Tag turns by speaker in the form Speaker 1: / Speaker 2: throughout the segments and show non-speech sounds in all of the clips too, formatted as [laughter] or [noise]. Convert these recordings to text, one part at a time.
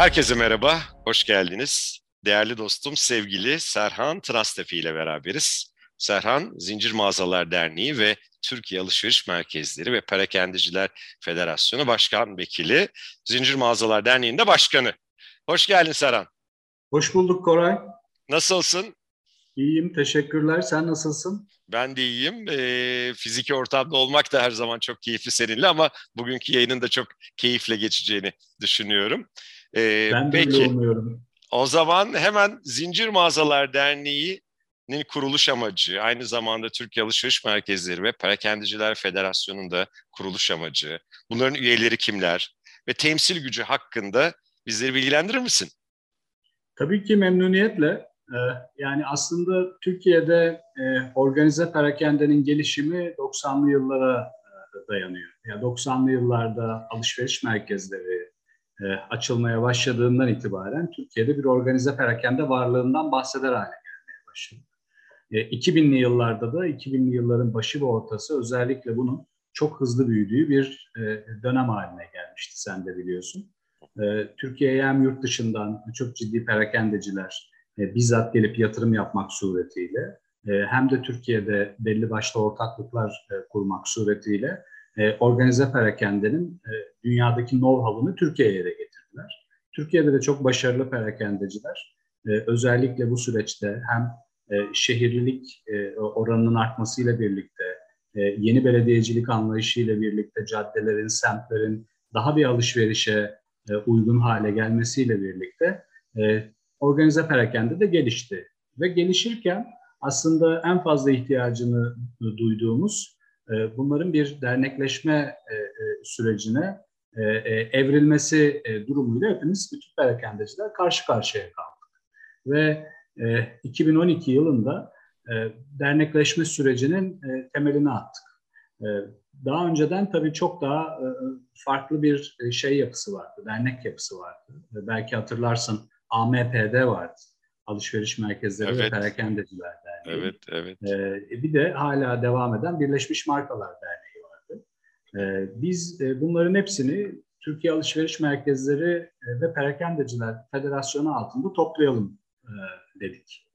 Speaker 1: Herkese merhaba, hoş geldiniz. Değerli dostum, sevgili Serhan Trastefi ile beraberiz. Serhan, Zincir Mağazalar Derneği ve Türkiye Alışveriş Merkezleri ve Perakendiciler Federasyonu Başkan Vekili, Zincir Mağazalar Derneği'nde başkanı. Hoş geldin Serhan.
Speaker 2: Hoş bulduk Koray.
Speaker 1: Nasılsın?
Speaker 2: İyiyim, teşekkürler. Sen nasılsın?
Speaker 1: Ben de iyiyim. E, fiziki ortamda olmak da her zaman çok keyifli seninle ama bugünkü yayının da çok keyifle geçeceğini düşünüyorum.
Speaker 2: E, ben de peki.
Speaker 1: O zaman hemen Zincir Mağazalar Derneği'nin kuruluş amacı, aynı zamanda Türkiye Alışveriş Merkezleri ve Perakendiciler Federasyonu'nun da kuruluş amacı, bunların üyeleri kimler ve temsil gücü hakkında bizleri bilgilendirir misin?
Speaker 2: Tabii ki memnuniyetle. Ee, yani aslında Türkiye'de e, organize perakendenin gelişimi 90'lı yıllara e, dayanıyor. Yani 90'lı yıllarda alışveriş merkezleri e, açılmaya başladığından itibaren Türkiye'de bir organize perakende varlığından bahseder hale gelmeye başladı. 2000'li yıllarda da 2000'li yılların başı ve ortası özellikle bunun çok hızlı büyüdüğü bir dönem haline gelmişti sen de biliyorsun. Türkiye'ye hem yurt dışından çok ciddi perakendeciler, e, bizzat gelip yatırım yapmak suretiyle e, hem de Türkiye'de belli başlı ortaklıklar e, kurmak suretiyle e, organize perakendenin e, dünyadaki know-how'ını Türkiye'ye de getirdiler. Türkiye'de de çok başarılı perakendeciler e, özellikle bu süreçte hem e, şehirlilik oranının artmasıyla birlikte yeni belediyecilik anlayışıyla birlikte caddelerin, semtlerin daha bir alışverişe uygun hale gelmesiyle birlikte organize perakende de gelişti. Ve gelişirken aslında en fazla ihtiyacını duyduğumuz e, bunların bir dernekleşme e, e, sürecine evrilmesi durumuyla hepimiz bütün perakendeciler karşı karşıya kaldık. Ve 2012 yılında dernekleşme sürecinin temelini attık. Daha önceden tabii çok daha farklı bir şey yapısı vardı, dernek yapısı vardı. Belki hatırlarsın AMP'de vardı. Alışveriş Merkezleri evet. ve Perakendeciler Derneği.
Speaker 1: Evet, evet.
Speaker 2: Ee, bir de hala devam eden Birleşmiş Markalar Derneği vardı. Ee, biz e, bunların hepsini Türkiye Alışveriş Merkezleri e, ve Perakendeciler Federasyonu altında toplayalım e, dedik.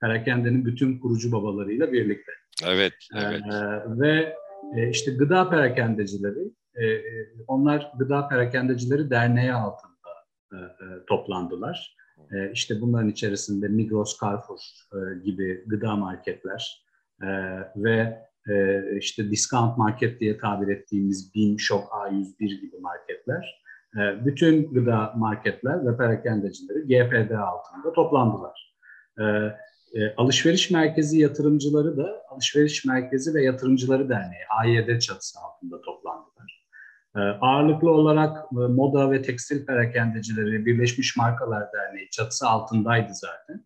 Speaker 2: Perakendenin bütün kurucu babalarıyla birlikte.
Speaker 1: Evet, evet.
Speaker 2: Ee, ve e, işte gıda perakendecileri, e, e onlar Gıda Perakendecileri Derneği altında e, e, toplandılar. E, işte bunların içerisinde Migros, Carrefour e, gibi gıda marketler e, ve e, işte discount market diye tabir ettiğimiz BİM, Şok, A101 gibi marketler. Bütün gıda marketler ve perakendecileri GPD altında toplandılar. Alışveriş merkezi yatırımcıları da Alışveriş Merkezi ve Yatırımcıları Derneği AYD çatısı altında toplandılar. Ee, ağırlıklı olarak e, moda ve tekstil perakendecileri Birleşmiş Markalar Derneği çatısı altındaydı zaten.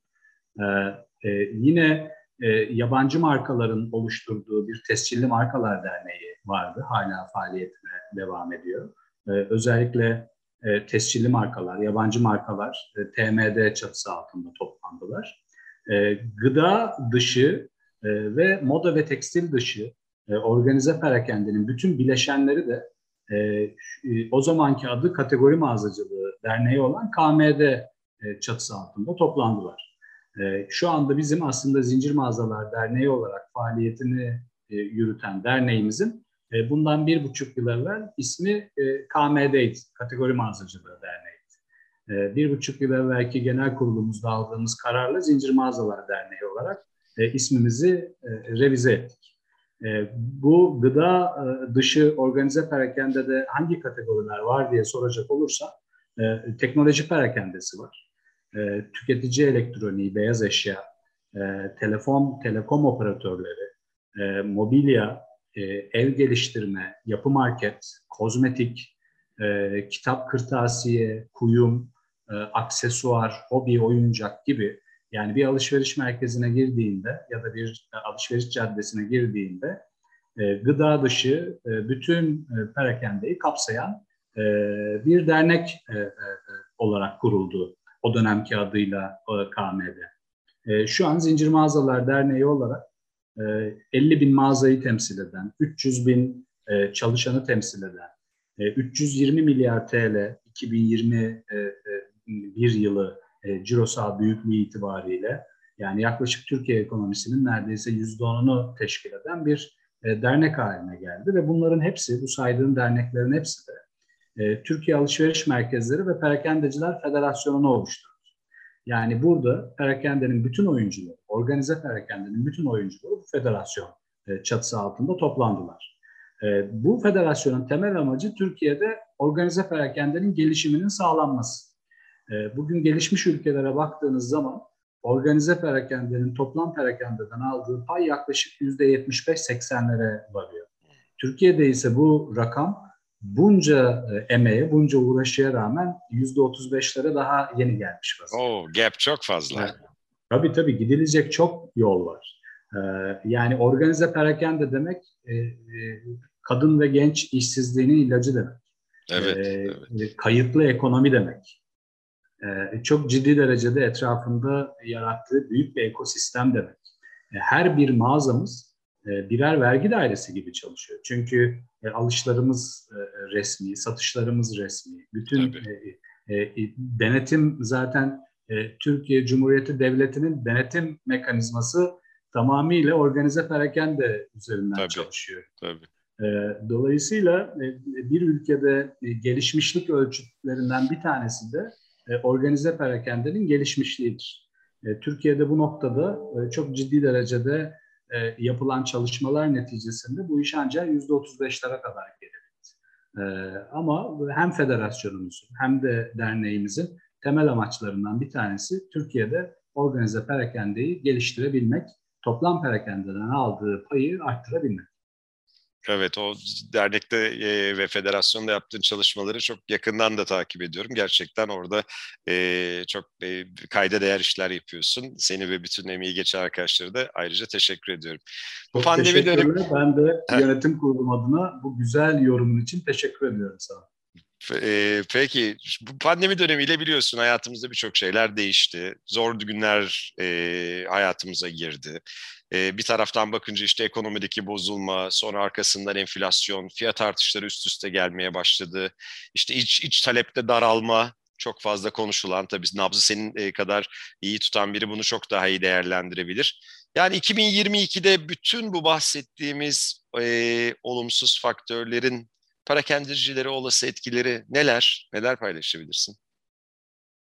Speaker 2: Ee, e, yine e, yabancı markaların oluşturduğu bir tescilli markalar derneği vardı. Hala faaliyetine devam ediyor. Ee, özellikle tescilli markalar, yabancı markalar TMD çatısı altında toplandılar. Gıda dışı ve moda ve tekstil dışı organize perakendenin bütün bileşenleri de e, o zamanki adı Kategori Mağazacılığı Derneği olan KMD e, çatısı altında toplandılar. E, şu anda bizim aslında Zincir Mağazalar Derneği olarak faaliyetini e, yürüten derneğimizin e, bundan bir buçuk yıl evvel ismi KMD'ydi, Kategori Mağazacılığı Derneği. E, bir buçuk yıl evvelki genel kurulumuzda aldığımız kararla Zincir Mağazalar Derneği olarak ismimizi revize ettik. E, bu gıda e, dışı organize perakende de hangi kategoriler var diye soracak olursa e, teknoloji perakendesi var. E, tüketici elektroniği, beyaz eşya, telefon, telekom operatörleri, mobilya, ev geliştirme, yapı market, kozmetik, kitap kırtasiye, kuyum, aksesuar, hobi, oyuncak gibi yani bir alışveriş merkezine girdiğinde ya da bir alışveriş caddesine girdiğinde e, gıda dışı e, bütün e, perakendeyi kapsayan e, bir dernek e, e, olarak kuruldu. O dönemki adıyla e, KMD. E, şu an Zincir Mağazalar Derneği olarak e, 50 bin mağazayı temsil eden, 300 bin e, çalışanı temsil eden, e, 320 milyar TL 2020 e, e, yılı e, cirosal büyüklüğü itibariyle yani yaklaşık Türkiye ekonomisinin neredeyse %10'unu teşkil eden bir e, dernek haline geldi ve bunların hepsi, bu saydığım derneklerin hepsi de e, Türkiye Alışveriş Merkezleri ve Perakendeciler Federasyonu'nu oluşturdu. Yani burada perakendenin bütün oyuncuları, organize perakendenin bütün oyuncuları bu federasyon e, çatısı altında toplandılar. E, bu federasyonun temel amacı Türkiye'de organize perakendenin gelişiminin sağlanması. E, bugün gelişmiş ülkelere baktığınız zaman organize perakendenin toplam perakendeden aldığı pay yaklaşık %75-80'lere varıyor. Türkiye'de ise bu rakam bunca e, emeğe, bunca uğraşıya rağmen yüzde otuz beşlere daha yeni gelmiş
Speaker 1: vaziyette. Oh, gap çok fazla. Evet.
Speaker 2: Tabii tabii gidilecek çok yol var. Ee, yani organize perakende demek e, e, kadın ve genç işsizliğinin ilacı demek.
Speaker 1: Evet, ee,
Speaker 2: evet. Kayıtlı ekonomi demek. Ee, çok ciddi derecede etrafında yarattığı büyük bir ekosistem demek. Her bir mağazamız e, birer vergi dairesi gibi çalışıyor. Çünkü e, alışlarımız e, resmi, satışlarımız resmi. Bütün denetim zaten Türkiye Cumhuriyeti Devleti'nin denetim mekanizması tamamıyla organize perakende üzerinden tabii, çalışıyor. Tabii. Dolayısıyla bir ülkede gelişmişlik ölçütlerinden bir tanesi de organize perakendenin gelişmişliğidir. Türkiye'de bu noktada çok ciddi derecede e, yapılan çalışmalar neticesinde bu iş ancak yüzde otuz beşlere kadar gelebildi. E, ama hem federasyonumuzun hem de derneğimizin temel amaçlarından bir tanesi Türkiye'de organize perakendeyi geliştirebilmek, toplam perakendeden aldığı payı arttırabilmek.
Speaker 1: Evet o dernekte e, ve federasyonda yaptığın çalışmaları çok yakından da takip ediyorum. Gerçekten orada e, çok e, kayda değer işler yapıyorsun. Seni ve bütün emeği geçen arkadaşları da ayrıca teşekkür ediyorum.
Speaker 2: Bu çok pandemi dönemi... Ben de yönetim kurulum adına bu güzel yorumun için teşekkür ediyorum sana.
Speaker 1: Peki bu pandemi dönemiyle biliyorsun hayatımızda birçok şeyler değişti. Zor günler e, hayatımıza girdi. E, bir taraftan bakınca işte ekonomideki bozulma, sonra arkasından enflasyon, fiyat artışları üst üste gelmeye başladı. İşte iç, iç talepte daralma çok fazla konuşulan tabii nabzı senin kadar iyi tutan biri bunu çok daha iyi değerlendirebilir. Yani 2022'de bütün bu bahsettiğimiz e, olumsuz faktörlerin parakendicilere olası etkileri neler? Neler paylaşabilirsin?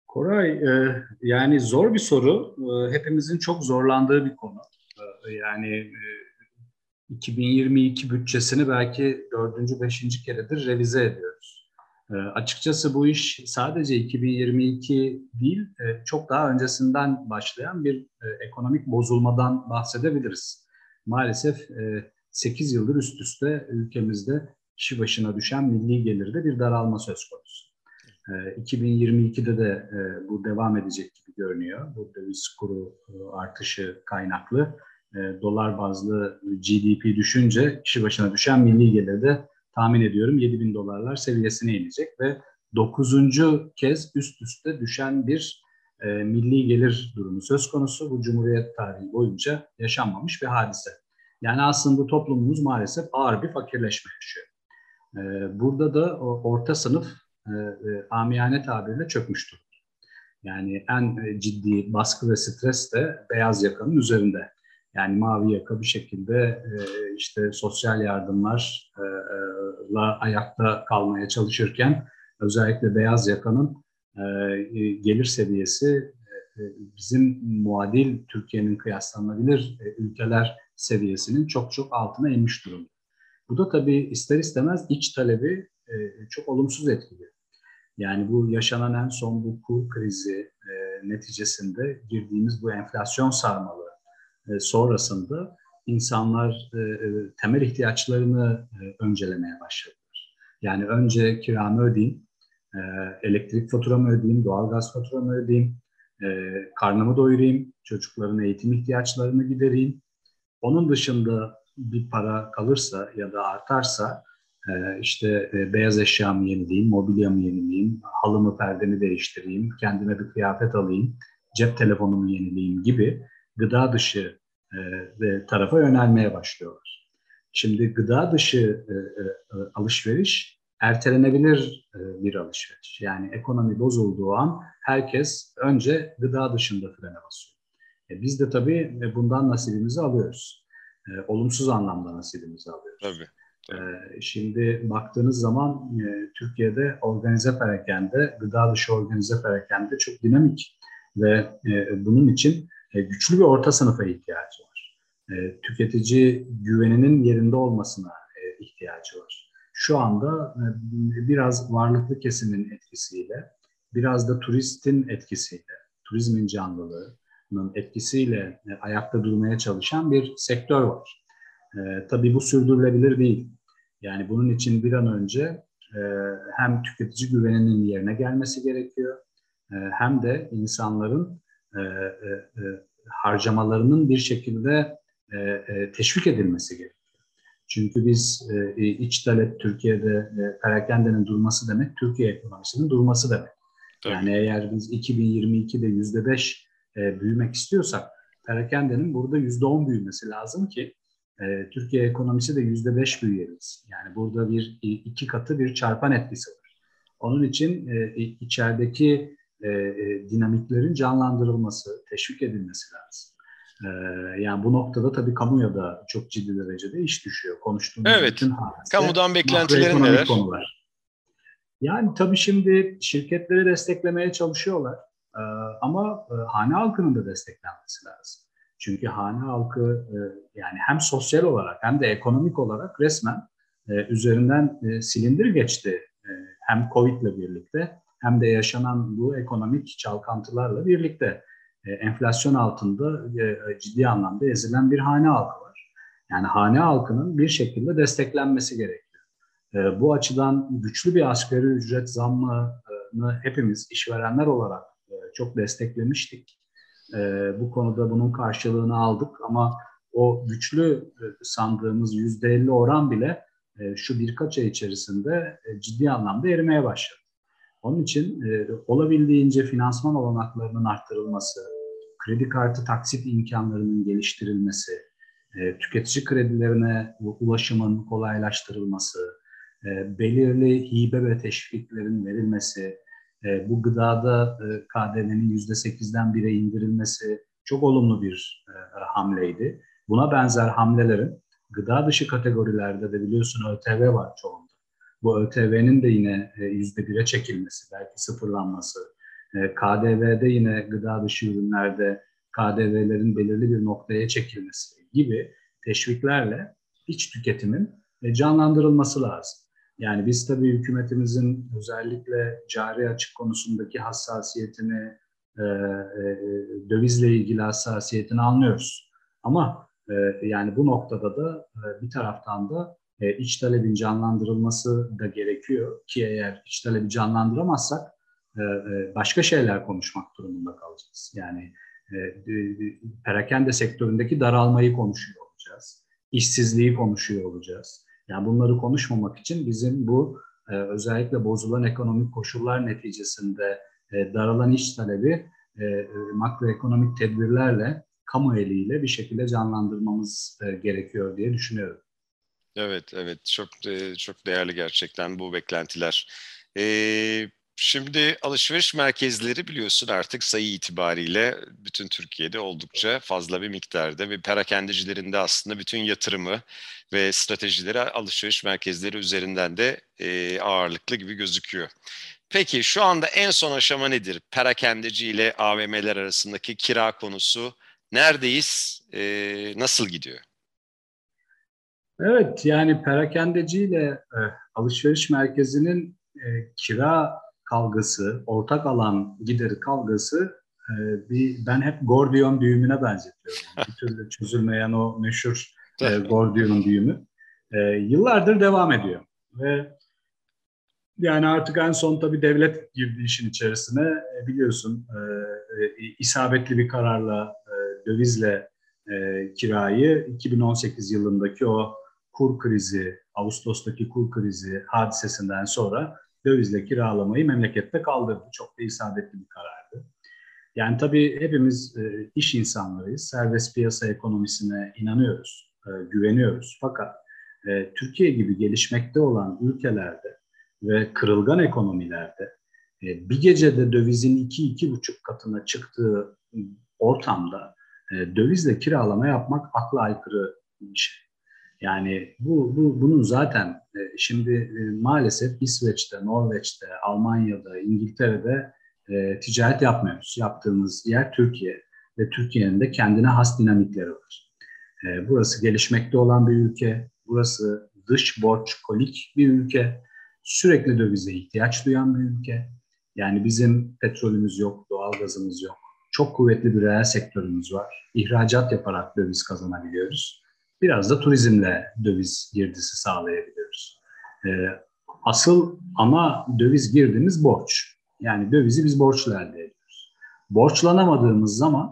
Speaker 2: Koray, e, yani zor bir soru. E, hepimizin çok zorlandığı bir konu. E, yani e, 2022 bütçesini belki dördüncü, beşinci keredir revize ediyoruz. E, açıkçası bu iş sadece 2022 değil, e, çok daha öncesinden başlayan bir e, ekonomik bozulmadan bahsedebiliriz. Maalesef e, 8 yıldır üst üste ülkemizde kişi başına düşen milli gelirde bir daralma söz konusu. E, 2022'de de e, bu devam edecek gibi görünüyor. Bu döviz kuru e, artışı kaynaklı e, dolar bazlı GDP düşünce kişi başına düşen milli gelir de tahmin ediyorum 7 bin dolarlar seviyesine inecek ve dokuzuncu kez üst üste düşen bir milli gelir durumu söz konusu. Bu Cumhuriyet tarihi boyunca yaşanmamış bir hadise. Yani aslında toplumumuz maalesef ağır bir fakirleşme yaşıyor. Ee, burada da orta sınıf e, e, amiyane tabirle çökmüş. Yani en e, ciddi baskı ve stres de beyaz yakanın üzerinde. Yani mavi yaka bir şekilde işte sosyal yardımlarla ayakta kalmaya çalışırken özellikle beyaz yakanın gelir seviyesi bizim muadil Türkiye'nin kıyaslanabilir ülkeler seviyesinin çok çok altına inmiş durumda. Bu da tabii ister istemez iç talebi e, çok olumsuz etkiliyor. Yani bu yaşanan en son bu kur krizi e, neticesinde girdiğimiz bu enflasyon sarmalı e, sonrasında insanlar e, e temel ihtiyaçlarını e, öncelemeye başladılar. Yani önce kiramı ödeyeyim, e, elektrik faturamı ödeyeyim, doğalgaz faturamı ödeyeyim, e, karnımı doyurayım, çocukların eğitim ihtiyaçlarını gidereyim. Onun dışında bir para kalırsa ya da artarsa e, işte e, beyaz eşyamı yenileyim, mobilyamı yenileyim, halımı perdemi değiştireyim, kendime bir kıyafet alayım, cep telefonumu yenileyim gibi gıda dışı e, tarafa yönelmeye başlıyorlar. Şimdi gıda dışı alışveriş ertelenebilir bir alışveriş. Yani ekonomi bozulduğu an herkes önce gıda dışında frene basıyor. Biz de tabii bundan nasibimizi alıyoruz. Olumsuz anlamda nasibimizi alıyoruz.
Speaker 1: Tabii.
Speaker 2: Şimdi baktığınız zaman Türkiye'de organize perakende, gıda dışı organize perakende çok dinamik ve bunun için güçlü bir orta sınıfa ihtiyacı var. Tüketici güveninin yerinde olmasına ihtiyacı var. Şu anda biraz varlıklı kesimin etkisiyle, biraz da turistin etkisiyle, turizmin canlılığının etkisiyle ayakta durmaya çalışan bir sektör var. E, tabii bu sürdürülebilir değil. Yani bunun için bir an önce e, hem tüketici güveninin yerine gelmesi gerekiyor, e, hem de insanların e, e, e, harcamalarının bir şekilde e, e, teşvik edilmesi gerekiyor. Çünkü biz e, iç talep Türkiye'de e, perakendenin durması demek, Türkiye ekonomisinin durması demek. Tabii. Yani eğer biz 2022'de yüzde beş e, büyümek istiyorsak, perakendenin burada yüzde on büyümesi lazım ki e, Türkiye ekonomisi de yüzde beş büyüyebilsin. Yani burada bir iki katı bir çarpan etkisi var. Onun için e, içerideki e, e, dinamiklerin canlandırılması, teşvik edilmesi lazım. E, yani bu noktada tabii kamuya da çok ciddi derecede iş düşüyor. Konuştuğumuz
Speaker 1: evet. bütün hadise, Kamudan beklentilerin neler? Konular.
Speaker 2: Yani tabii şimdi şirketleri desteklemeye çalışıyorlar. E, ama e, hane halkının da desteklenmesi lazım. Çünkü hane halkı e, yani hem sosyal olarak hem de ekonomik olarak resmen e, üzerinden e, silindir geçti. Hem Covid ile birlikte hem de yaşanan bu ekonomik çalkantılarla birlikte enflasyon altında ciddi anlamda ezilen bir hane halkı var. Yani hane halkının bir şekilde desteklenmesi gerekiyor. Bu açıdan güçlü bir asgari ücret zammını hepimiz işverenler olarak çok desteklemiştik. E, bu konuda bunun karşılığını aldık ama o güçlü e, sandığımız yüzde elli oran bile e, şu birkaç ay içerisinde e, ciddi anlamda erimeye başladı. Onun için e, olabildiğince finansman olanaklarının arttırılması, kredi kartı taksit imkanlarının geliştirilmesi, e, tüketici kredilerine ulaşımın kolaylaştırılması, e, belirli hibe ve teşviklerin verilmesi, e, bu gıdada e, KDV'nin %8'den 1'e indirilmesi çok olumlu bir e, hamleydi. Buna benzer hamlelerin gıda dışı kategorilerde de biliyorsun ÖTV var çoğunda. Bu ÖTV'nin de yine e, %1'e çekilmesi, belki sıfırlanması, e, KDV'de yine gıda dışı ürünlerde KDV'lerin belirli bir noktaya çekilmesi gibi teşviklerle iç tüketimin e, canlandırılması lazım. Yani biz tabii hükümetimizin özellikle cari açık konusundaki hassasiyetini, e, e, dövizle ilgili hassasiyetini anlıyoruz. Ama e, yani bu noktada da e, bir taraftan da e, iç talebin canlandırılması da gerekiyor ki eğer iç talebi canlandıramazsak e, e, başka şeyler konuşmak durumunda kalacağız. Yani e, e, perakende sektöründeki daralmayı konuşuyor olacağız, işsizliği konuşuyor olacağız. Yani bunları konuşmamak için bizim bu e, özellikle bozulan ekonomik koşullar neticesinde e, daralan iş talebi e, e, makroekonomik tedbirlerle, kamu eliyle bir şekilde canlandırmamız e, gerekiyor diye düşünüyorum.
Speaker 1: Evet, evet. Çok çok değerli gerçekten bu beklentiler. Ee, Şimdi alışveriş merkezleri biliyorsun artık sayı itibariyle bütün Türkiye'de oldukça fazla bir miktarda ve perakendicilerin de aslında bütün yatırımı ve stratejileri alışveriş merkezleri üzerinden de e, ağırlıklı gibi gözüküyor. Peki şu anda en son aşama nedir? Perakendeci ile AVM'ler arasındaki kira konusu neredeyiz? E, nasıl gidiyor?
Speaker 2: Evet yani perakendeci ile e, alışveriş merkezinin e, kira kavgası, ortak alan gideri kavgası e, bir ben hep Gordiyon düğümüne benzetiyorum. [laughs] bir türlü çözülmeyen o meşhur e, Gordion'un düğümü. E, yıllardır devam ediyor. Ve yani artık en son tabii devlet girdi işin içerisine. E, biliyorsun e, e, isabetli bir kararla e, dövizle e, kirayı 2018 yılındaki o kur krizi, Ağustos'taki kur krizi hadisesinden sonra dövizle kiralamayı memlekette kaldırdı. Çok da isabetli bir karardı. Yani tabii hepimiz e, iş insanlarıyız. Serbest piyasa ekonomisine inanıyoruz, e, güveniyoruz. Fakat e, Türkiye gibi gelişmekte olan ülkelerde ve kırılgan ekonomilerde e, bir gecede dövizin iki iki buçuk katına çıktığı ortamda e, dövizle kiralama yapmak akla aykırı bir şey. Yani bu, bu bunun zaten e, şimdi e, maalesef İsveç'te, Norveç'te, Almanya'da, İngiltere'de e, ticaret yapmıyoruz. Yaptığımız yer Türkiye ve Türkiye'nin de kendine has dinamikleri var. Burası gelişmekte olan bir ülke, burası dış borç kolik bir ülke, sürekli dövize ihtiyaç duyan bir ülke. Yani bizim petrolümüz yok, doğalgazımız yok. Çok kuvvetli bir reel sektörümüz var. İhracat yaparak döviz kazanabiliyoruz. Biraz da turizmle döviz girdisi sağlayabiliyoruz. Ee, asıl ama döviz girdiğimiz borç. Yani dövizi biz borçla elde ediyoruz. Borçlanamadığımız zaman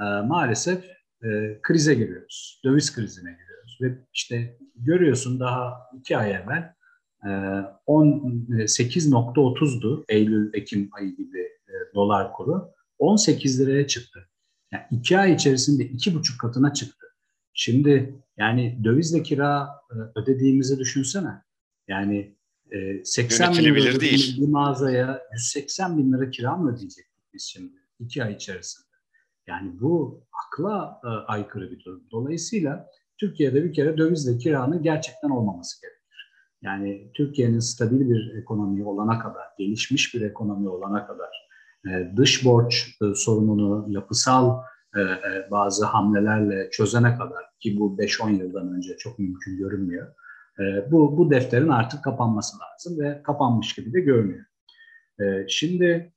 Speaker 2: e, maalesef e, krize giriyoruz. Döviz krizine giriyoruz. Ve işte görüyorsun daha iki ay evvel 18.30'du e, Eylül-Ekim ayı gibi dolar kuru. 18 liraya çıktı. Yani iki ay içerisinde iki buçuk katına çıktı. Şimdi yani dövizle kira e, ödediğimizi düşünsene. Yani 80 bin lira değil. bir mağazaya 180 bin lira kira mı ödeyecektik biz şimdi iki ay içerisinde? Yani bu akla aykırı bir durum. Dolayısıyla Türkiye'de bir kere dövizle kiranın gerçekten olmaması gerekiyor. Yani Türkiye'nin stabil bir ekonomi olana kadar, gelişmiş bir ekonomi olana kadar, e, dış borç e, sorununu yapısal e, bazı hamlelerle çözene kadar ki bu 5-10 yıldan önce çok mümkün görünmüyor. Bu, bu defterin artık kapanması lazım ve kapanmış gibi de görünüyor. Şimdi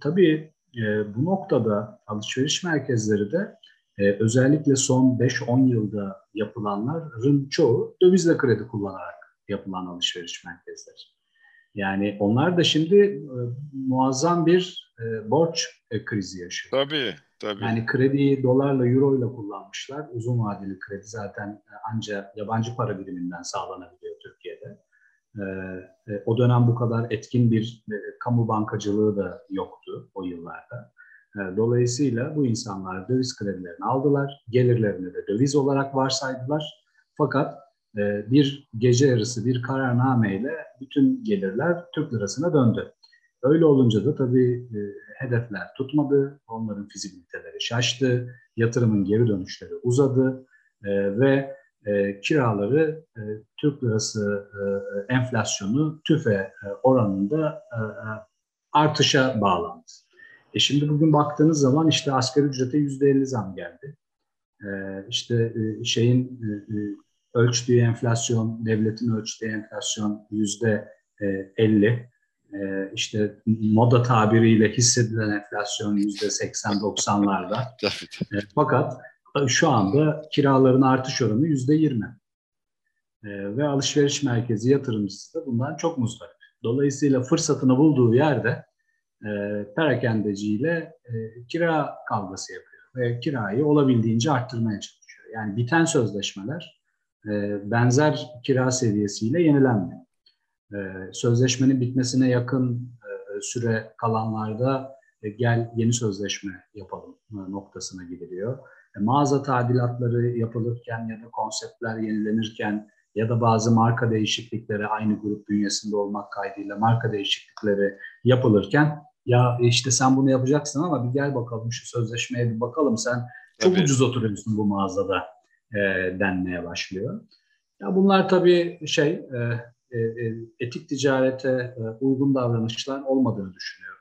Speaker 2: tabii bu noktada alışveriş merkezleri de özellikle son 5-10 yılda yapılanların çoğu dövizle kredi kullanarak yapılan alışveriş merkezleri. Yani onlar da şimdi e, muazzam bir e, borç e, krizi yaşıyor.
Speaker 1: Tabii, tabii.
Speaker 2: Yani krediyi dolarla, euro ile kullanmışlar. Uzun vadeli kredi zaten e, ancak yabancı para biriminden sağlanabiliyor Türkiye'de. E, e, o dönem bu kadar etkin bir kamu bankacılığı da yoktu o yıllarda. Dolayısıyla bu insanlar döviz kredilerini aldılar, gelirlerini de döviz olarak varsaydılar. Fakat bir gece yarısı bir kararnameyle bütün gelirler Türk lirasına döndü. Öyle olunca da tabii e, hedefler tutmadı, onların fizibiliteleri şaştı, yatırımın geri dönüşleri uzadı e, ve e, kiraları Türk lirası enflasyonu tüfe oranında artışa bağlandı. E şimdi bugün baktığınız zaman işte asgari ücrete yüzde elli zam geldi. İşte şeyin ölçtüğü enflasyon, devletin ölçtüğü enflasyon yüzde 50. E, e, işte moda tabiriyle hissedilen enflasyon yüzde 80-90'larda. E, fakat şu anda kiraların artış oranı yüzde 20. Ve alışveriş merkezi yatırımcısı da bundan çok muzdarip. Dolayısıyla fırsatını bulduğu yerde perakendeciyle kira kavgası yapıyor ve kirayı olabildiğince arttırmaya çalışıyor. Yani biten sözleşmeler e, benzer kira seviyesiyle yenilenmiyor. E, sözleşmenin bitmesine yakın e, süre kalanlarda gel yeni sözleşme yapalım noktasına gidiliyor. mağaza tadilatları yapılırken ya da konseptler yenilenirken ya da bazı marka değişiklikleri aynı grup bünyesinde olmak kaydıyla marka değişiklikleri yapılırken ya işte sen bunu yapacaksın ama bir gel bakalım şu sözleşmeye bir bakalım sen çok Tabii. ucuz oturuyorsun bu mağazada e, denmeye başlıyor. Ya bunlar tabii şey e, e, e, etik ticarete e, uygun davranışlar olmadığını düşünüyorum.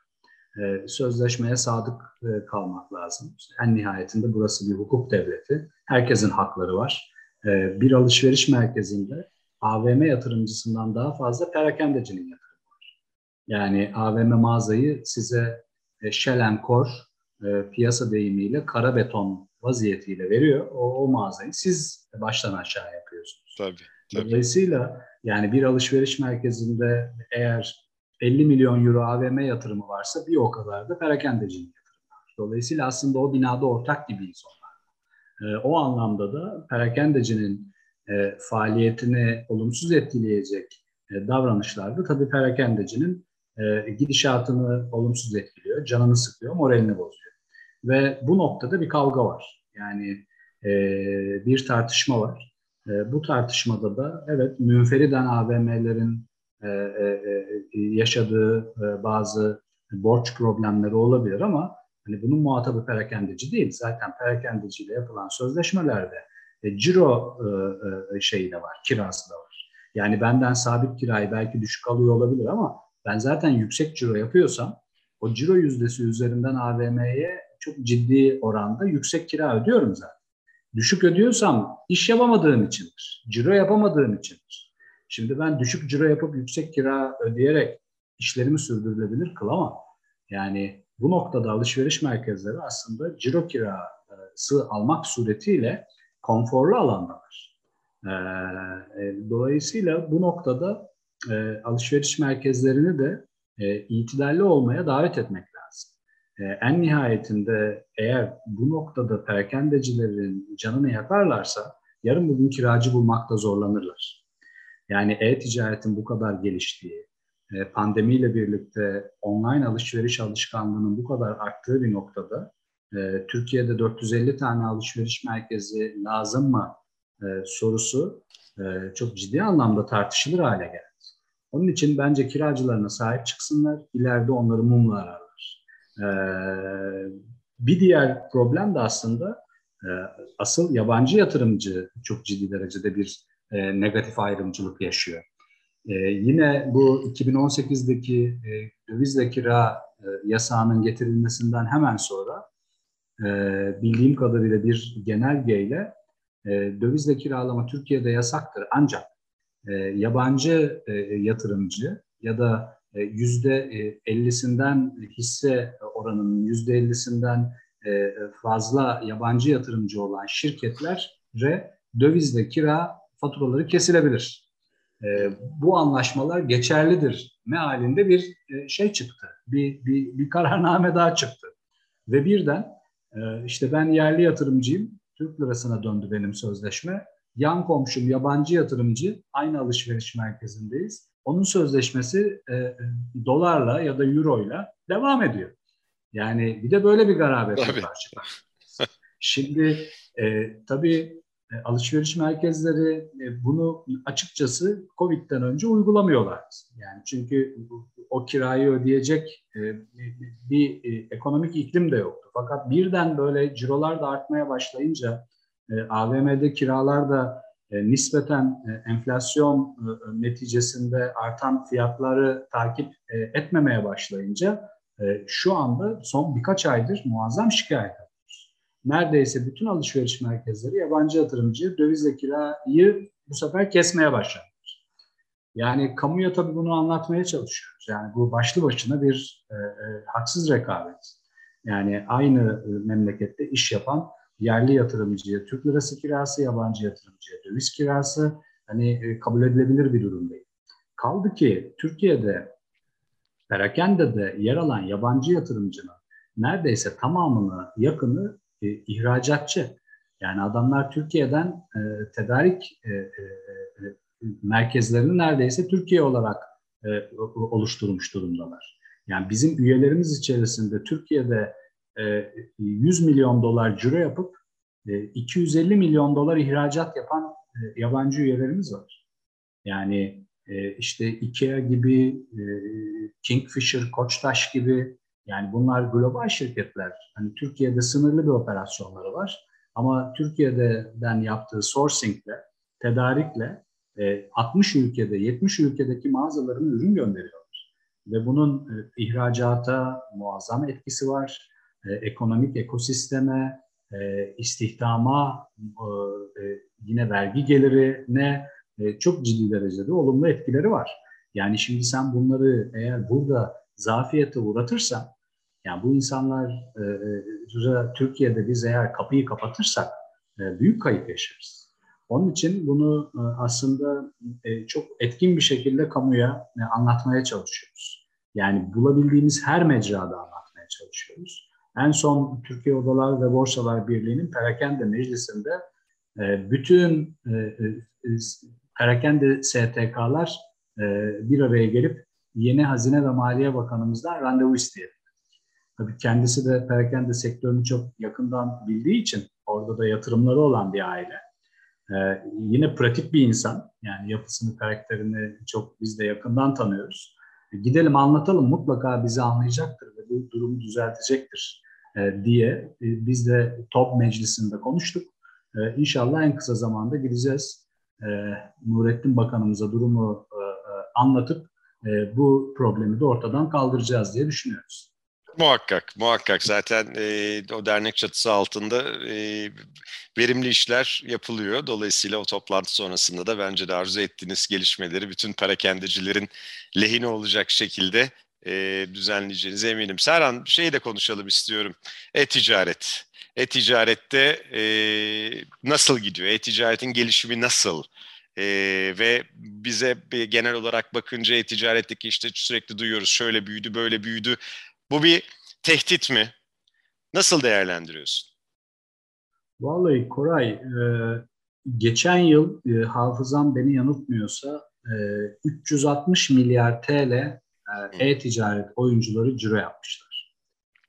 Speaker 2: E, sözleşmeye sadık e, kalmak lazım. En nihayetinde burası bir hukuk devleti. Herkesin hakları var. E, bir alışveriş merkezinde AVM yatırımcısından daha fazla perakendecinin yatırımı var. Yani AVM mağazayı size e, e, piyasa deyimiyle kara beton vaziyetiyle veriyor o, o mağazayı. Siz baştan aşağı yapıyorsunuz.
Speaker 1: Tabii,
Speaker 2: Dolayısıyla yani bir alışveriş merkezinde eğer 50 milyon euro AVM yatırımı varsa bir o kadar da perakendecinin yatırımı var. Dolayısıyla aslında o binada ortak gibiyiz onlar. E, o anlamda da perakendecinin e, faaliyetini olumsuz etkileyecek e, davranışlarda tabii perakendecinin e, gidişatını olumsuz etkiliyor, canını sıkıyor, moralini bozuyor. Ve bu noktada bir kavga var. Yani e, bir tartışma var. E, bu tartışmada da evet münferiden AVM'lerin yaşadığı bazı borç problemleri olabilir ama hani bunun muhatabı perakendeci değil. Zaten perakendeciyle yapılan sözleşmelerde e, ciro e, e, şeyi de var, kirası da var. Yani benden sabit kirayı belki düşük alıyor olabilir ama ben zaten yüksek ciro yapıyorsam o ciro yüzdesi üzerinden AVM'ye çok ciddi oranda yüksek kira ödüyorum zaten. Düşük ödüyorsam iş yapamadığım içindir. Ciro yapamadığım içindir. Şimdi ben düşük ciro yapıp yüksek kira ödeyerek işlerimi sürdürülebilir kılamam. Yani bu noktada alışveriş merkezleri aslında ciro kirası almak suretiyle konforlu alandalar. Ee, e, dolayısıyla bu noktada e, alışveriş merkezlerini de e, itidalli olmaya davet etmek. E, en nihayetinde eğer bu noktada perakendecilerin canını yakarlarsa yarın bugün kiracı bulmakta zorlanırlar. Yani e-ticaretin bu kadar geliştiği, e, pandemiyle birlikte online alışveriş alışkanlığının bu kadar arttığı bir noktada e, Türkiye'de 450 tane alışveriş merkezi lazım mı e, sorusu çok ciddi anlamda tartışılır hale geldi. Onun için bence kiracılarına sahip çıksınlar, ileride onları mumla ararlar. E, bir diğer problem de aslında e, asıl yabancı yatırımcı çok ciddi derecede bir e, negatif ayrımcılık yaşıyor. E, yine bu 2018'deki e, dövizle kira e, yasağının getirilmesinden hemen sonra bildiğim kadarıyla bir genelgeyle dövizle kiralama Türkiye'de yasaktır. Ancak yabancı yatırımcı ya da yüzde 50'sinden hisse oranının yüzde 50'sinden e, fazla yabancı yatırımcı olan şirketlere dövizle kira faturaları kesilebilir. E, bu anlaşmalar geçerlidir mealinde bir e, şey çıktı. Bir, bir, bir kararname daha çıktı. Ve birden e, işte ben yerli yatırımcıyım, Türk lirasına döndü benim sözleşme. Yan komşum yabancı yatırımcı, aynı alışveriş merkezindeyiz. Onun sözleşmesi e, e dolarla ya da euroyla devam ediyor. Yani bir de böyle bir garabet var. Şimdi e, tabii e, alışveriş merkezleri e, bunu açıkçası Covid'den önce uygulamıyorlar. Yani çünkü o kirayı ödeyecek e, bir ekonomik iklim de yoktu. Fakat birden böyle cirolar da artmaya başlayınca AVM'de kiralar da nispeten enflasyon neticesinde artan fiyatları takip etmemeye başlayınca şu anda son birkaç aydır muazzam şikayet neredeyse bütün alışveriş merkezleri yabancı yatırımcı dövizle kirayı bu sefer kesmeye başladı. Yani kamuya tabii bunu anlatmaya çalışıyoruz. Yani bu başlı başına bir e, e, haksız rekabet. Yani aynı e, memlekette iş yapan yerli yatırımcıya Türk lirası kirası, yabancı yatırımcıya döviz kirası hani e, kabul edilebilir bir durum değil. Kaldı ki Türkiye'de perakendede yer alan yabancı yatırımcının neredeyse tamamını yakını e, ihracatçı. Yani adamlar Türkiye'den e, tedarik e, e, e, merkezlerini neredeyse Türkiye olarak e, oluşturmuş durumdalar. Yani bizim üyelerimiz içerisinde Türkiye'de 100 milyon dolar ciro yapıp e, 250 milyon dolar ihracat yapan e, yabancı üyelerimiz var. Yani e, işte IKEA gibi, e, Kingfisher, Koçtaş gibi yani bunlar global şirketler. Hani Türkiye'de sınırlı bir operasyonları var. Ama Türkiye'den yaptığı sourcingle, tedarikle 60 e, ülkede, 70 ülkedeki mağazalarına ürün gönderiyorlar. Ve bunun e, ihracata muazzam etkisi var. E, ekonomik ekosisteme, istihdama, yine vergi gelirine çok ciddi derecede olumlu etkileri var. Yani şimdi sen bunları eğer burada zafiyete uğratırsan yani bu insanlar e, e, Türkiye'de biz eğer kapıyı kapatırsak e, büyük kayıp yaşarız. Onun için bunu e, aslında e, çok etkin bir şekilde kamuya e, anlatmaya çalışıyoruz. Yani bulabildiğimiz her mecrada anlatmaya çalışıyoruz. En son Türkiye Odalar ve Borsalar Birliği'nin Perakende Meclisi'nde e, bütün e, e, Perakende STK'lar bir araya gelip yeni Hazine ve Maliye Bakanımızdan randevu isteyelim. Tabii kendisi de perakende sektörünü çok yakından bildiği için orada da yatırımları olan bir aile. Ee, yine pratik bir insan. Yani yapısını, karakterini çok biz de yakından tanıyoruz. Gidelim anlatalım mutlaka bizi anlayacaktır durumu düzeltecektir e, diye e, biz de top meclisinde konuştuk. E, inşallah en kısa zamanda gideceğiz. E, Nurettin Bakanımıza durumu e, e, anlatıp e, bu problemi de ortadan kaldıracağız diye düşünüyoruz.
Speaker 1: Muhakkak, muhakkak. Zaten e, o dernek çatısı altında e, verimli işler yapılıyor. Dolayısıyla o toplantı sonrasında da bence de arzu ettiğiniz gelişmeleri bütün parakendecilerin lehine olacak şekilde e, düzenleyeceğinize eminim. Serhan şeyi de konuşalım istiyorum. E-ticaret. E-ticarette e, nasıl gidiyor? E-ticaretin gelişimi nasıl? E, ve bize genel olarak bakınca e-ticaretteki işte sürekli duyuyoruz şöyle büyüdü böyle büyüdü. Bu bir tehdit mi? Nasıl değerlendiriyorsun?
Speaker 2: Vallahi Koray, e, geçen yıl e, hafızam beni yanıltmıyorsa e, 360 milyar TL e-ticaret oyuncuları ciro yapmışlar.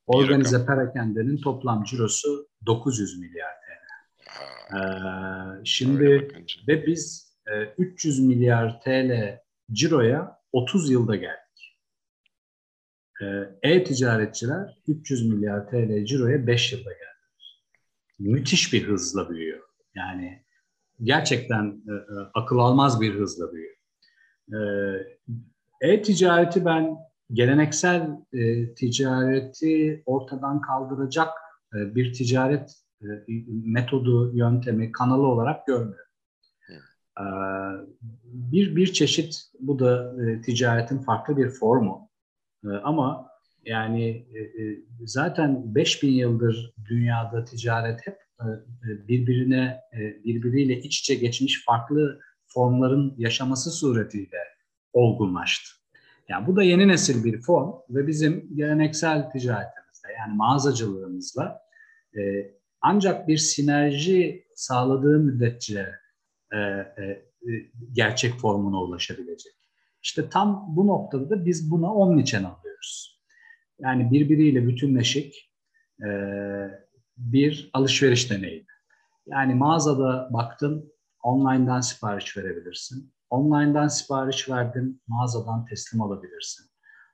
Speaker 2: Organize Perakende'nin toplam cirosu 900 milyar TL. E, şimdi ve biz e, 300 milyar TL ciroya 30 yılda geldik. Ee, e-ticaretçiler 300 milyar TL ciroya 5 yılda geldiler. Müthiş bir hızla büyüyor. Yani gerçekten e, e, akıl almaz bir hızla büyüyor. Ee, e-ticareti ben geleneksel e, ticareti ortadan kaldıracak e, bir ticaret e, metodu, yöntemi, kanalı olarak görmüyorum. Ee, bir bir çeşit bu da e, ticaretin farklı bir formu. Ee, ama yani e, e, zaten 5000 yıldır dünyada ticaret hep e, birbirine birbiriyle iç içe geçmiş farklı formların yaşaması suretiyle olgunlaştı. Yani bu da yeni nesil bir form ve bizim geleneksel ticaretimizde yani mağazacılığımızla ancak bir sinerji sağladığı müddetçe gerçek formuna ulaşabilecek. İşte tam bu noktada da biz buna omnichannel diyoruz. Yani birbiriyle bütünleşik e, bir alışveriş deneyimi. Yani mağazada baktın, online'dan sipariş verebilirsin. Online'dan sipariş verdin, mağazadan teslim alabilirsin.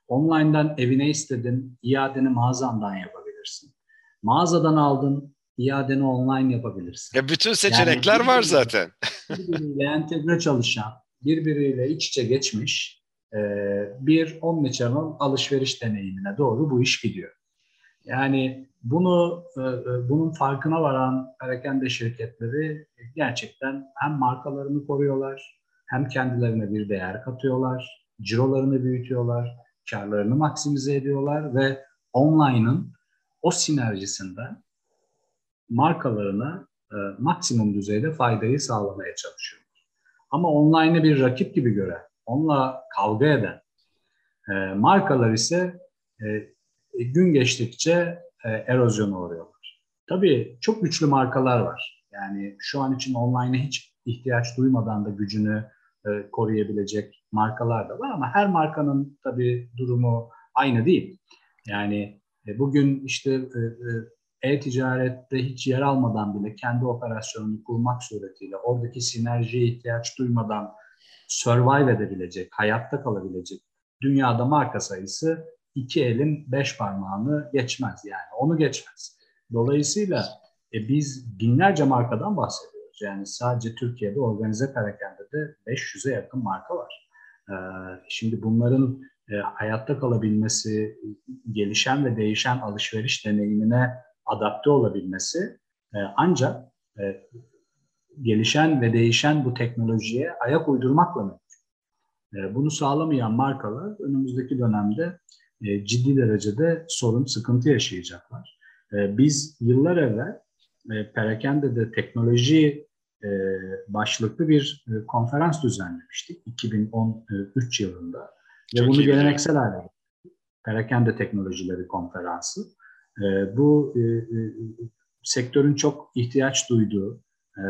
Speaker 2: Online'dan evine istedin, iadeni mağazandan yapabilirsin. Mağazadan aldın, iadeni online yapabilirsin.
Speaker 1: Ya bütün seçenekler yani var zaten. [laughs]
Speaker 2: Birbiriyle entegre çalışan, birbiriyle iç içe geçmiş e, bir omnichannel alışveriş deneyimine doğru bu iş gidiyor. Yani bunu e, e, bunun farkına varan perakende şirketleri gerçekten hem markalarını koruyorlar, hem kendilerine bir değer katıyorlar, cirolarını büyütüyorlar, karlarını maksimize ediyorlar ve online'ın o sinerjisinden markalarına e, maksimum düzeyde faydayı sağlamaya çalışıyor. Ama online'ı bir rakip gibi gören, onunla kavga eden e, markalar ise e, gün geçtikçe e, erozyona uğruyorlar. Tabii çok güçlü markalar var. Yani şu an için online'a hiç ihtiyaç duymadan da gücünü e, koruyabilecek markalar da var ama her markanın tabii durumu aynı değil. Yani e, bugün işte e, e-ticarette hiç yer almadan bile kendi operasyonunu kurmak suretiyle oradaki sinerjiye ihtiyaç duymadan survive edebilecek, hayatta kalabilecek dünyada marka sayısı iki elin beş parmağını geçmez yani onu geçmez. Dolayısıyla e, biz binlerce markadan bahsediyoruz. Yani sadece Türkiye'de organize perakende de 500'e yakın marka var. Ee, şimdi bunların e, hayatta kalabilmesi, gelişen ve değişen alışveriş deneyimine adapte olabilmesi e, ancak e, gelişen ve değişen bu teknolojiye ayak uydurmakla mümkün. Bunu sağlamayan markalar önümüzdeki dönemde ciddi derecede sorun, sıkıntı yaşayacaklar. Biz yıllar evvel e, Perakende'de teknoloji e, başlıklı bir e, konferans düzenlemiştik 2013 yılında. Ve Çok bunu geleneksel hale Perakende Teknolojileri Konferansı. E, bu e, e, sektörün çok ihtiyaç duyduğu e,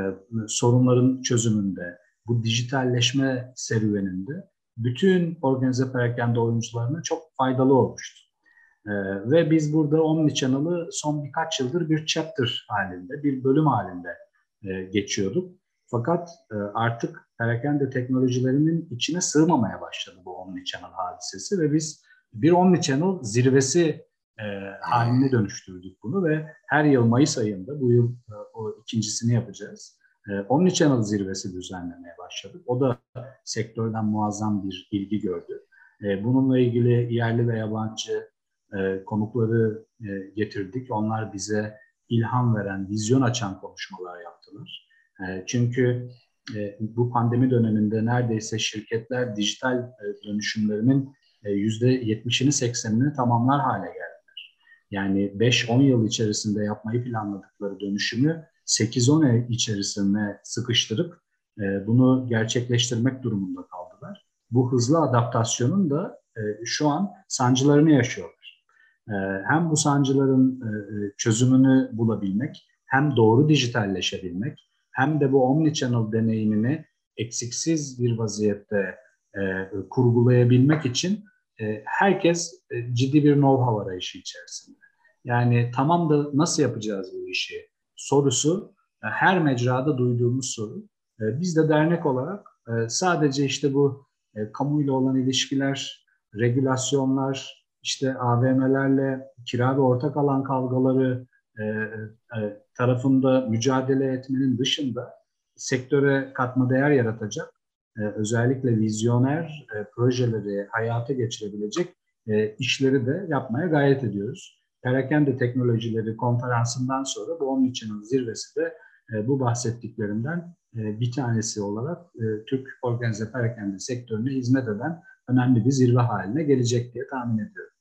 Speaker 2: sorunların çözümünde, bu dijitalleşme serüveninde bütün organize perakende oyuncularına çok faydalı olmuştu. E, ve biz burada Omnichannel'ı son birkaç yıldır bir chapter halinde, bir bölüm halinde e, geçiyorduk. Fakat artık perakende teknolojilerinin içine sığmamaya başladı bu omnichannel hadisesi ve biz bir omnichannel zirvesi e, haline dönüştürdük bunu ve her yıl Mayıs ayında bu yıl e, o ikincisini yapacağız. E, Omnichannel zirvesi düzenlemeye başladık. O da sektörden muazzam bir ilgi gördü. E, bununla ilgili yerli ve yabancı e, konukları e, getirdik. Onlar bize ilham veren, vizyon açan konuşmalar yaptılar. E, çünkü e, bu pandemi döneminde neredeyse şirketler dijital e, dönüşümlerinin %70'ini e, 80'ini tamamlar hale geldiler. Yani 5-10 yıl içerisinde yapmayı planladıkları dönüşümü 8-10 ay içerisinde sıkıştırıp bunu gerçekleştirmek durumunda kaldılar. Bu hızlı adaptasyonun da şu an sancılarını yaşıyorlar. Hem bu sancıların çözümünü bulabilmek, hem doğru dijitalleşebilmek, hem de bu omnichannel deneyimini eksiksiz bir vaziyette e, kurgulayabilmek için e, herkes e, ciddi bir know-how arayışı içerisinde. Yani tamam da nasıl yapacağız bu işi sorusu e, her mecrada duyduğumuz soru. E, biz de dernek olarak e, sadece işte bu e, kamuyla olan ilişkiler, regülasyonlar, işte AVM'lerle kira ve ortak alan kavgaları e, e, tarafında mücadele etmenin dışında sektöre katma değer yaratacak e, özellikle vizyoner e, projeleri hayata geçirebilecek e, işleri de yapmaya gayret ediyoruz. Perakende Teknolojileri konferansından sonra bu onun için zirvesi de bu bahsettiklerimden bir tanesi olarak Türk organize perakende sektörüne hizmet eden önemli bir zirve haline gelecek diye tahmin ediyorum.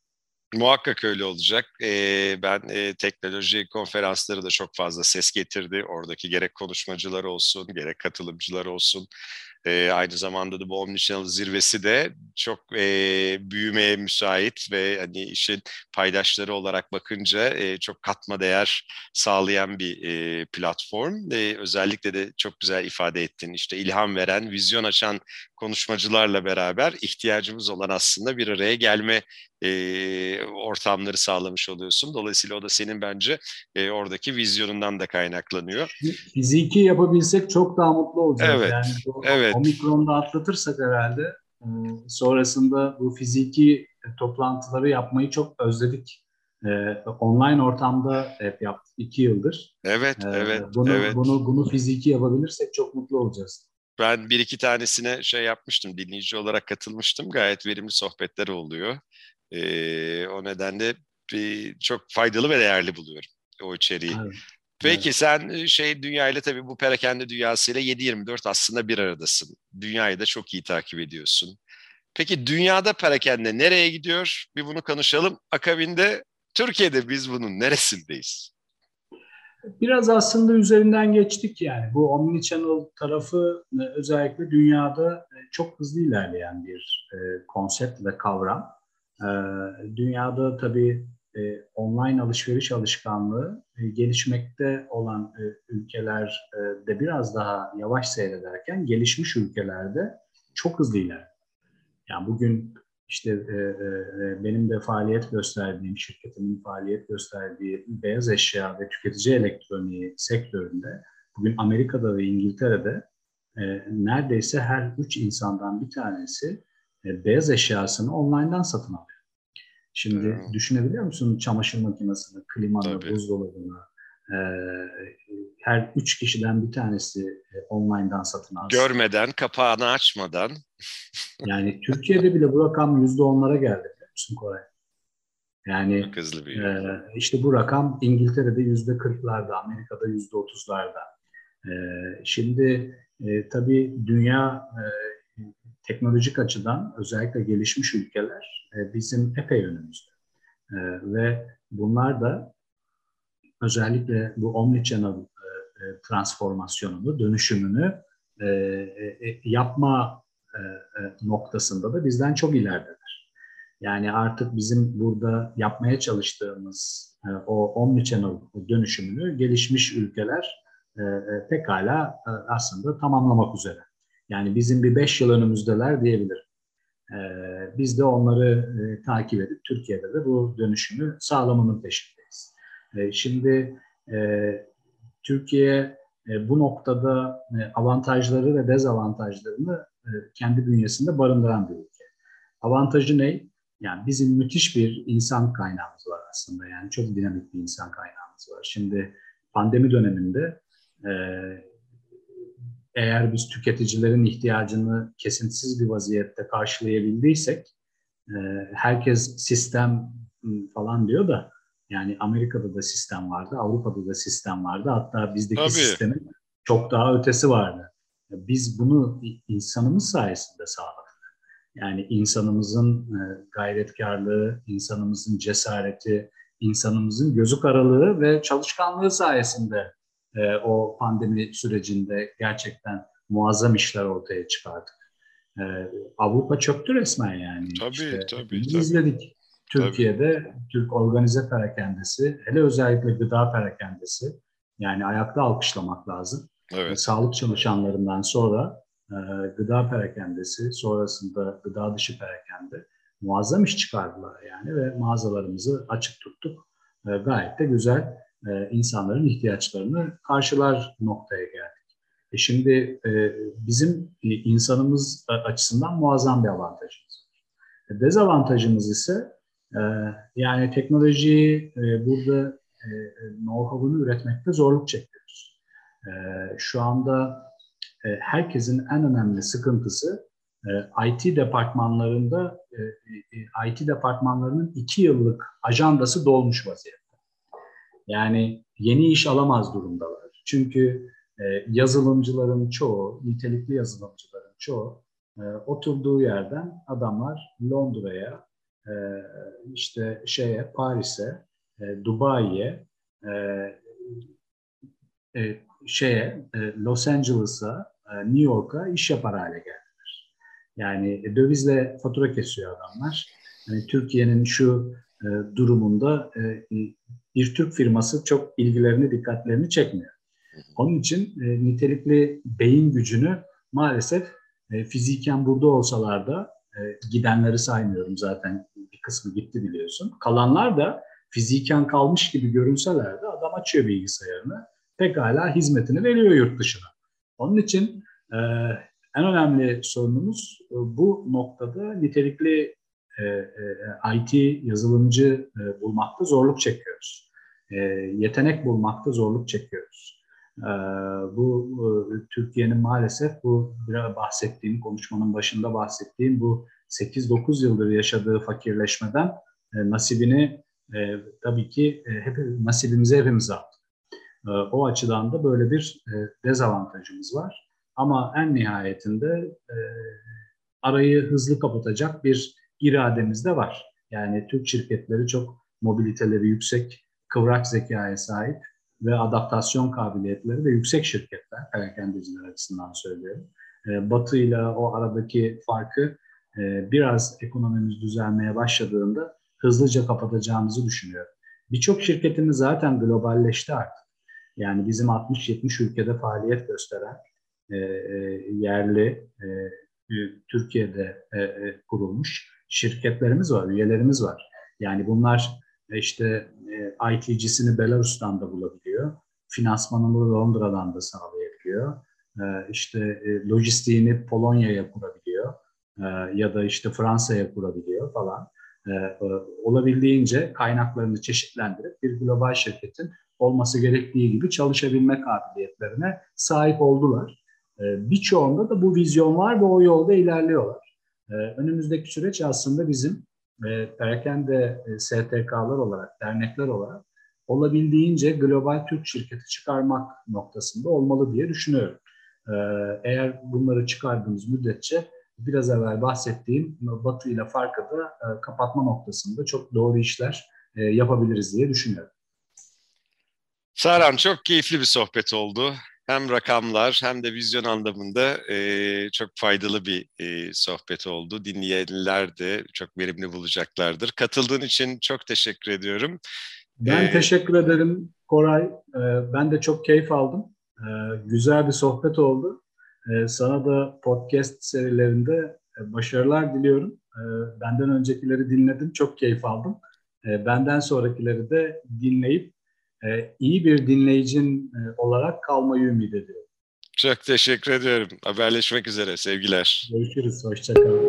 Speaker 1: Muhakkak öyle olacak. Ee, ben e, teknoloji konferansları da çok fazla ses getirdi. Oradaki gerek konuşmacılar olsun, gerek katılımcılar olsun. E, aynı zamanda da bu Omnichannel zirvesi de çok e, büyümeye müsait ve hani işin paydaşları olarak bakınca e, çok katma değer sağlayan bir e, platform. E, özellikle de çok güzel ifade ettin. İşte ilham veren, vizyon açan konuşmacılarla beraber ihtiyacımız olan aslında bir araya gelme e, ortamları sağlamış oluyorsun. Dolayısıyla o da senin bence e, oradaki vizyonundan da kaynaklanıyor.
Speaker 2: Fiziki yapabilsek çok daha mutlu olacağız.
Speaker 1: Evet,
Speaker 2: yani
Speaker 1: bu evet.
Speaker 2: omikronda atlatırsak herhalde e, sonrasında bu fiziki toplantıları yapmayı çok özledik. Ee, online ortamda hep yaptık iki yıldır.
Speaker 1: Evet, evet,
Speaker 2: bunu,
Speaker 1: evet.
Speaker 2: Bunu, bunu fiziki yapabilirsek çok mutlu olacağız.
Speaker 1: Ben bir iki tanesine şey yapmıştım, dinleyici olarak katılmıştım. Gayet verimli sohbetler oluyor. Ee, o nedenle bir, çok faydalı ve değerli buluyorum o içeriği. Evet. Peki evet. sen şey dünyayla tabii bu perakende dünyasıyla 7-24 aslında bir aradasın. Dünyayı da çok iyi takip ediyorsun. Peki dünyada perakende nereye gidiyor? Bir bunu konuşalım. Akabinde Türkiye'de biz bunun neresindeyiz?
Speaker 2: Biraz aslında üzerinden geçtik yani. Bu omnichannel tarafı özellikle dünyada çok hızlı ilerleyen bir konsept ve kavram. Dünyada tabii online alışveriş alışkanlığı gelişmekte olan ülkeler de biraz daha yavaş seyrederken gelişmiş ülkelerde çok hızlı ilerliyor. Yani bugün işte e, e, benim de faaliyet gösterdiğim, şirketimin faaliyet gösterdiği beyaz eşya ve tüketici elektroniği sektöründe bugün Amerika'da ve İngiltere'de e, neredeyse her üç insandan bir tanesi e, beyaz eşyasını online'dan satın alıyor. Şimdi hmm. düşünebiliyor musun çamaşır makinesini, klimanı, buzdolabını, e, her üç kişiden bir tanesi e, online'dan satın alsın.
Speaker 1: Görmeden, kapağını açmadan. [laughs]
Speaker 2: yani Türkiye'de bile bu rakam yüzde onlara geldi biliyor musun Koray? Yani hızlı bir e, işte bu rakam İngiltere'de yüzde kırklarda, Amerika'da yüzde otuzlarda. E, şimdi e, tabii dünya e, teknolojik açıdan özellikle gelişmiş ülkeler e, bizim epey önümüzde. E, ve bunlar da özellikle bu omnichannel e, e, transformasyonunu, dönüşümünü yapma noktasında da bizden çok ilerideler. Yani artık bizim burada yapmaya çalıştığımız e, o omnichannel dönüşümünü gelişmiş ülkeler e, pekala aslında tamamlamak üzere. Yani bizim bir beş yıl önümüzdeler diyebilirim. E, biz de onları e, takip edip Türkiye'de de bu dönüşümü sağlamanın peşindeyiz. E, şimdi e, Türkiye e, bu noktada avantajları ve dezavantajlarını kendi bünyesinde barındıran bir ülke. Avantajı ne? Yani bizim müthiş bir insan kaynağımız var aslında. Yani çok dinamik bir insan kaynağımız var. Şimdi pandemi döneminde eğer biz tüketicilerin ihtiyacını kesintisiz bir vaziyette karşılayabildiysek, e, herkes sistem falan diyor da yani Amerika'da da sistem vardı, Avrupa'da da sistem vardı. Hatta bizdeki Tabii. sistemin çok daha ötesi vardı. Biz bunu insanımız sayesinde sağladık. Yani insanımızın e, gayretkarlığı, insanımızın cesareti, insanımızın gözü karalığı ve çalışkanlığı sayesinde e, o pandemi sürecinde gerçekten muazzam işler ortaya çıkardık. E, Avrupa çöktü resmen yani.
Speaker 1: Tabii işte, tabii.
Speaker 2: Biz tabii. izledik. Türkiye'de tabii. Türk organize perakendesi, hele özellikle gıda perakendesi yani ayakta alkışlamak lazım. Evet. Sağlık çalışanlarından sonra e, gıda perakendesi, sonrasında gıda dışı perakende muazzam iş çıkardılar yani ve mağazalarımızı açık tuttuk. E, gayet de güzel e, insanların ihtiyaçlarını karşılar noktaya geldik. E şimdi e, bizim e, insanımız açısından muazzam bir avantajımız var. E, dezavantajımız ise e, yani teknolojiyi e, burada e, know-how'unu üretmekte zorluk çekiyoruz. E, şu anda e, herkesin en önemli sıkıntısı e, IT departmanlarında e, e, IT departmanlarının iki yıllık ajandası dolmuş vaziyette. Yani yeni iş alamaz durumdalar. Çünkü e, yazılımcıların çoğu, nitelikli yazılımcıların çoğu e, oturduğu yerden adamlar Londra'ya, e, işte şeye Paris'e, e, Dubai'ye, e, e, şeye e, Los Angeles'a, e, New York'a iş yapar hale geldiler. Yani dövizle fatura kesiyor adamlar. Yani Türkiye'nin şu e, durumunda e, bir Türk firması çok ilgilerini, dikkatlerini çekmiyor. Onun için e, nitelikli beyin gücünü maalesef e, fiziken burada olsalar da e, gidenleri saymıyorum zaten bir kısmı gitti biliyorsun. Kalanlar da fiziken kalmış gibi görünseler de adam açıyor bilgisayarını pekala hizmetini veriyor yurt dışına. Onun için e, en önemli sorunumuz e, bu noktada nitelikli e, e, IT yazılımcı e, bulmakta zorluk çekiyoruz. E, yetenek bulmakta zorluk çekiyoruz. E, bu e, Türkiye'nin maalesef bu biraz bahsettiğim, konuşmanın başında bahsettiğim bu 8-9 yıldır yaşadığı fakirleşmeden e, nasibini e, tabii ki e, hep, nasibimizi hepimiz aldık. E, o açıdan da böyle bir e, dezavantajımız var. Ama en nihayetinde e, arayı hızlı kapatacak bir irademiz de var. Yani Türk şirketleri çok mobiliteleri yüksek, kıvrak zekaya sahip ve adaptasyon kabiliyetleri de yüksek şirketler, perakendeciler açısından söylüyorum. E, Batı ile o aradaki farkı e, biraz ekonomimiz düzelmeye başladığında hızlıca kapatacağımızı düşünüyorum. Birçok şirketimiz zaten globalleşti artık. Yani bizim 60-70 ülkede faaliyet gösteren e, yerli, Türkiye'de kurulmuş şirketlerimiz var, üyelerimiz var. Yani bunlar e, işte e, IT'cisini Belarus'tan da bulabiliyor. Finansmanını Londra'dan da sağlayabiliyor. E, işte e, lojistiğini Polonya'ya kurabiliyor. E, ya da işte Fransa'ya kurabiliyor falan. E, e, olabildiğince kaynaklarını çeşitlendirip bir global şirketin olması gerektiği gibi çalışabilme kabiliyetlerine sahip oldular. E, birçoğunda da bu vizyon var ve o yolda ilerliyorlar. Ee, önümüzdeki süreç aslında bizim e, perakende e, STK'lar olarak, dernekler olarak olabildiğince global Türk şirketi çıkarmak noktasında olmalı diye düşünüyorum. Ee, eğer bunları çıkardığımız müddetçe biraz evvel bahsettiğim Batı ile farkı da e, kapatma noktasında çok doğru işler yapabiliriz diye düşünüyorum.
Speaker 1: Serhan çok keyifli bir sohbet oldu hem rakamlar hem de vizyon anlamında e, çok faydalı bir e, sohbet oldu. Dinleyenler de çok verimli bulacaklardır. Katıldığın için çok teşekkür ediyorum.
Speaker 2: Ben ee, teşekkür ederim Koray. Ee, ben de çok keyif aldım. Ee, güzel bir sohbet oldu. Ee, sana da podcast serilerinde başarılar diliyorum. Ee, benden öncekileri dinledim, çok keyif aldım. Ee, benden sonrakileri de dinleyip e, iyi bir dinleyicin e, olarak kalmayı ümit ediyorum.
Speaker 1: Çok teşekkür ediyorum. Haberleşmek üzere. Sevgiler.
Speaker 2: Görüşürüz. Hoşçakalın.